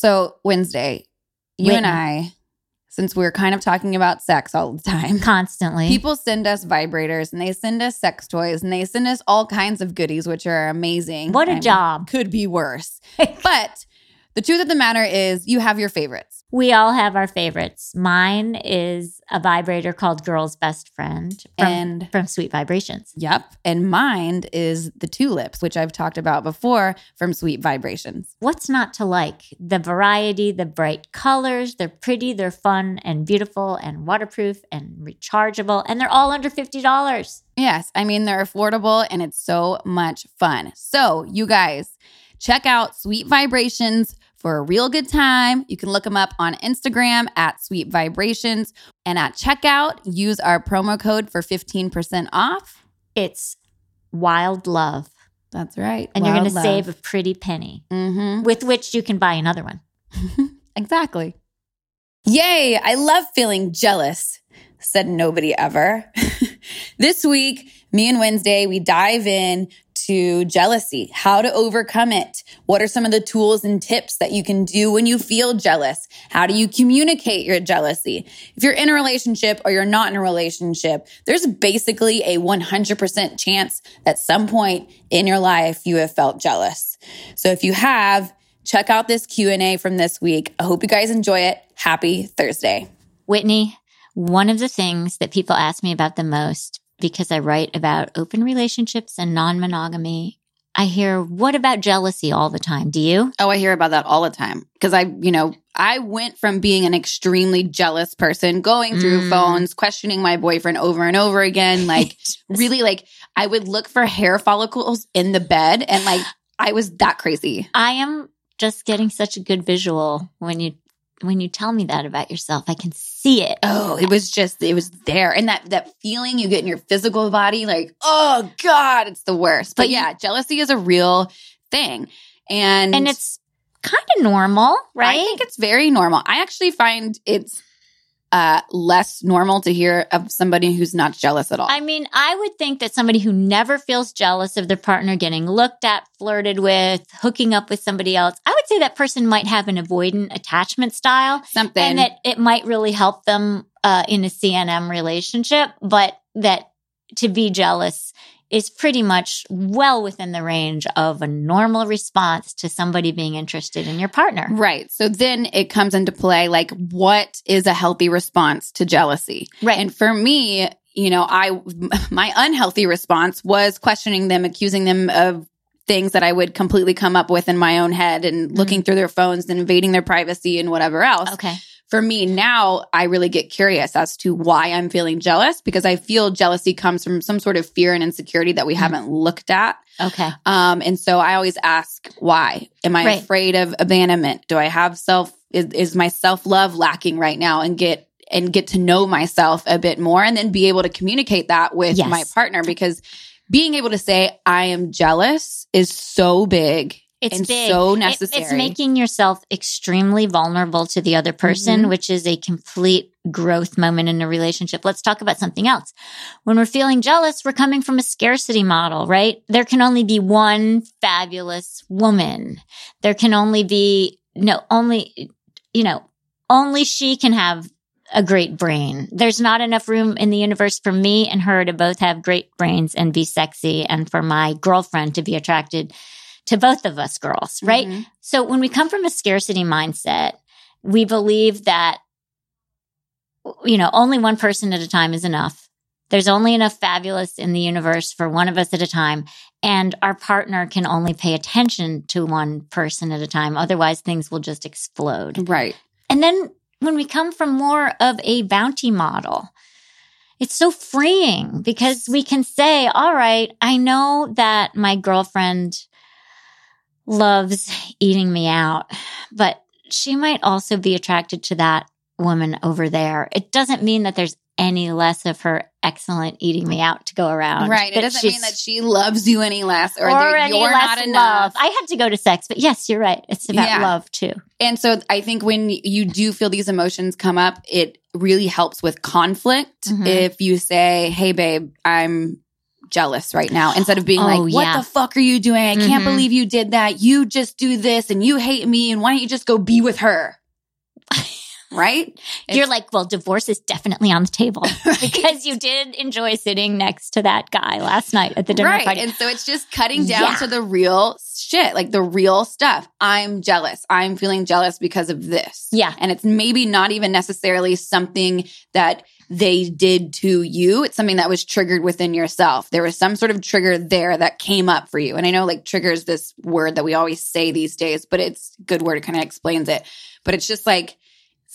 So, Wednesday, you and I, since we're kind of talking about sex all the time, Constantly. people send us vibrators and they send us sex toys and they send us all kinds of goodies, which are amazing. what I a mean, job. Could be worse. but the truth of the matter is, you have your favorites. We all have our favorites. Mine is a vibrator called Girl's Best Friend from, And from Sweet Vibrations. Yep. And mine is the tulips, which I've talked about before from Sweet Vibrations. What's not to like? The variety, the bright colors, they're pretty, they're fun and beautiful and waterproof and rechargeable, and they're all under $50. Yes. I mean, they're affordable and it's so much fun. So, you guys, check out Sweet Vibrations for a real good time. You can look them up on Instagram at Sweet Vibrations. And at checkout, use our promo code for 15% off. It's wild love. That's right. And you're going to save a pretty penny Mm-hmm. with which you can buy another one. Exactly. Yay, I love feeling jealous, said nobody ever. this week, me and Wednesday, we dive in to jealousy, how to overcome it. What are some of the tools and tips that you can do when you feel jealous? How do you communicate your jealousy? If you're in a relationship or you're not in a relationship, there's basically a 100% chance that some point in your life you have felt jealous. So if you have, check out this Q&A from this week. I hope you guys enjoy it. Happy Thursday. Whitney, one of the things that people ask me about the most because I write about open relationships and non monogamy, I hear, what about jealousy all the time? Do you? Oh, I hear about that all the time because I, you know, I went from being an extremely jealous person, going through Mm. phones, questioning my boyfriend over and over again, like really like I would look for hair follicles in the bed and like I was that crazy. I am just getting such a good visual when you when you tell me that about yourself. I can see it. Oh, it was just it was there. And that that feeling you get in your physical body like, "Oh god, it's the worst." But, But you- yeah, jealousy is a real thing. And And it's kind of normal, right? I think it's very normal. I actually find it's uh, less normal to hear of somebody who's not jealous at all. I mean, I would think that somebody who never feels jealous of their partner getting looked at, flirted with, hooking up with somebody else, I would say that person might have an avoidant attachment style Something. and that it might really help them uh, in a CNM relationship, but that to be jealous is pretty much well within the range of a normal response to somebody being interested in your partner. right. So then it comes into play like, what is a healthy response to jealousy? Right. And for me, you know, I, my unhealthy response was questioning them, accusing them of things that I would completely come up with in my own head and looking mm-hmm. through their phones and invading their privacy and whatever else. okay. For me now i really get curious as to why i'm feeling jealous because i feel jealousy comes from some sort of fear and insecurity that we Mhm. haven't looked at Okay. um, and so i always ask why am i Right. afraid of abandonment do i have self is, is my self-love lacking right now and get and get to know myself a bit more and then be able to communicate that with Yes. my partner because being able to say i am jealous is so big It's and big. so It- necessary it's making yourself extremely vulnerable to the other person, Mhm. which is a complete growth moment in a relationship. Let's talk about something else. When we're feeling jealous, we're coming from a scarcity model, right? There can only be one fabulous woman. There can only be, no, only, you know, only she can have a great brain. There's not enough room in the universe for me and her to both have great brains and be sexy and for my girlfriend to be attracted to both of us girls, right? Mhm. So when we come from a scarcity mindset, we believe that, you know, only one person at a time is enough. There's only enough fabulous in the universe for one of us at a time. And our partner can only pay attention to one person at a time. Otherwise, things will just explode. right And then when we come from more of a bounty model, it's so freeing because we can say, all right, I know that my girlfriend loves eating me out, but she might also be attracted to that woman over there. It doesn't mean that there's any less of her excellent eating me out to go around. Right. It doesn't mean that she loves you any less or, or, that you're less not love. enough. I had to go to sex, but yes, you're right. It's about Yeah. love too. and so I think when you do feel these emotions come up, it really helps with conflict. Mhm. If you say, Hey, babe, I'm jealous right now instead of being Oh, like, what yeah. the fuck are you doing? I can't Mhm. believe you did that. You just do this and you hate me. And why don't you just go be with her? Right? You're like, well, divorce is definitely on the table because you did enjoy sitting next to that guy last night at the dinner right. party. And so it's just cutting down Yeah. to the real shit, like the real stuff. I'm jealous. I'm feeling jealous because of this. Yeah. And it's maybe not even necessarily something that they did to you. It's something that was triggered within yourself. There was some sort of trigger there that came up for you. And I know like triggers this word that we always say these days, but it's a good word. It kind of explains it. But it's just like,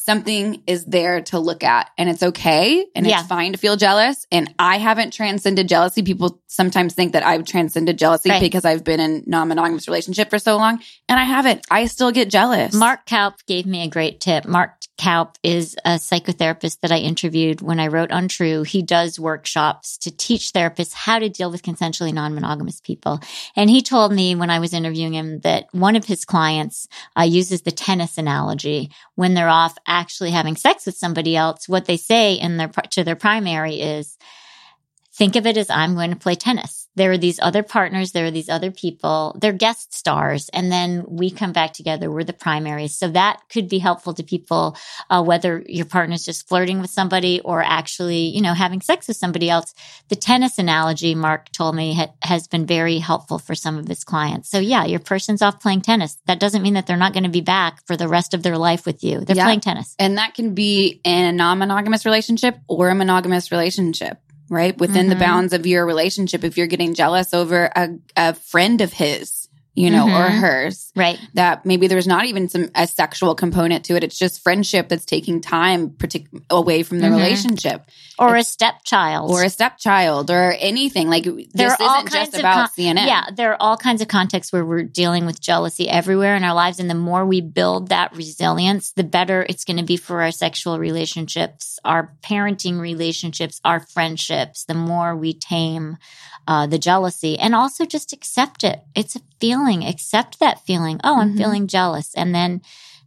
something is there to look at and it's okay and Yeah. it's fine to feel jealous and i haven't transcended jealousy people sometimes think that i've transcended jealousy Right. because i've been in non-monogamous relationship for so long and i haven't i still get jealous Mark Kaup gave me a great tip. Mark Kaup is a psychotherapist that I interviewed when I wrote Untrue. He does workshops to teach therapists how to deal with consensually non monogamous people. And he told me when I was interviewing him that one of his clients uh, uses the tennis analogy when they're off actually having sex with somebody else. What they say in their to their primary is, think of it as I'm going to play tennis. There are these other partners, there are these other people, they're guest stars, and then we come back together. We're the primaries. So that could be helpful to people, uh, whether your partner's just flirting with somebody or actually, you know, having sex with somebody else. The tennis analogy, Mark told me, ha- has been very helpful for some of his clients. So yeah, your person's off playing tennis. That doesn't mean that they're not going to be back for the rest of their life with you. They're Yeah. playing tennis. and that can be in a non-monogamous relationship or a monogamous relationship right within the Mhm. bounds of your relationship if you're getting jealous over a, a friend of his you know or Mhm. hers Right. that maybe there's not even some a sexual component to it. It's just friendship that's taking time partic- away from the Mhm. relationship, Or a stepchild. or a stepchild, or anything. Like this There are all isn't kinds just of about con- CNM. Yeah, there are all kinds of contexts where we're dealing with jealousy everywhere in our lives. And the more we build that resilience, the better it's going to be for our sexual relationships, our parenting relationships, our friendships, the more we tame uh, the jealousy and also just accept it. It's a feeling. Accept that feeling. Oh, I'm Mhm. feeling jealous. And then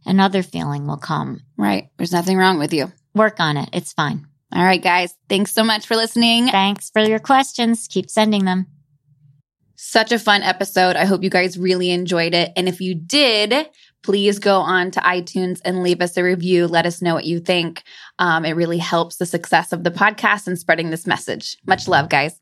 another feeling will come. right. There's nothing wrong with you. Work on it. It's fine. All right, guys. Thanks so much for listening. Thanks for your questions. Keep sending them. Such a fun episode. I hope you guys really enjoyed it. And if you did, please go on to iTunes and leave us a review. Let us know what you think. Um, it really helps the success of the podcast and spreading this message. Much love, guys.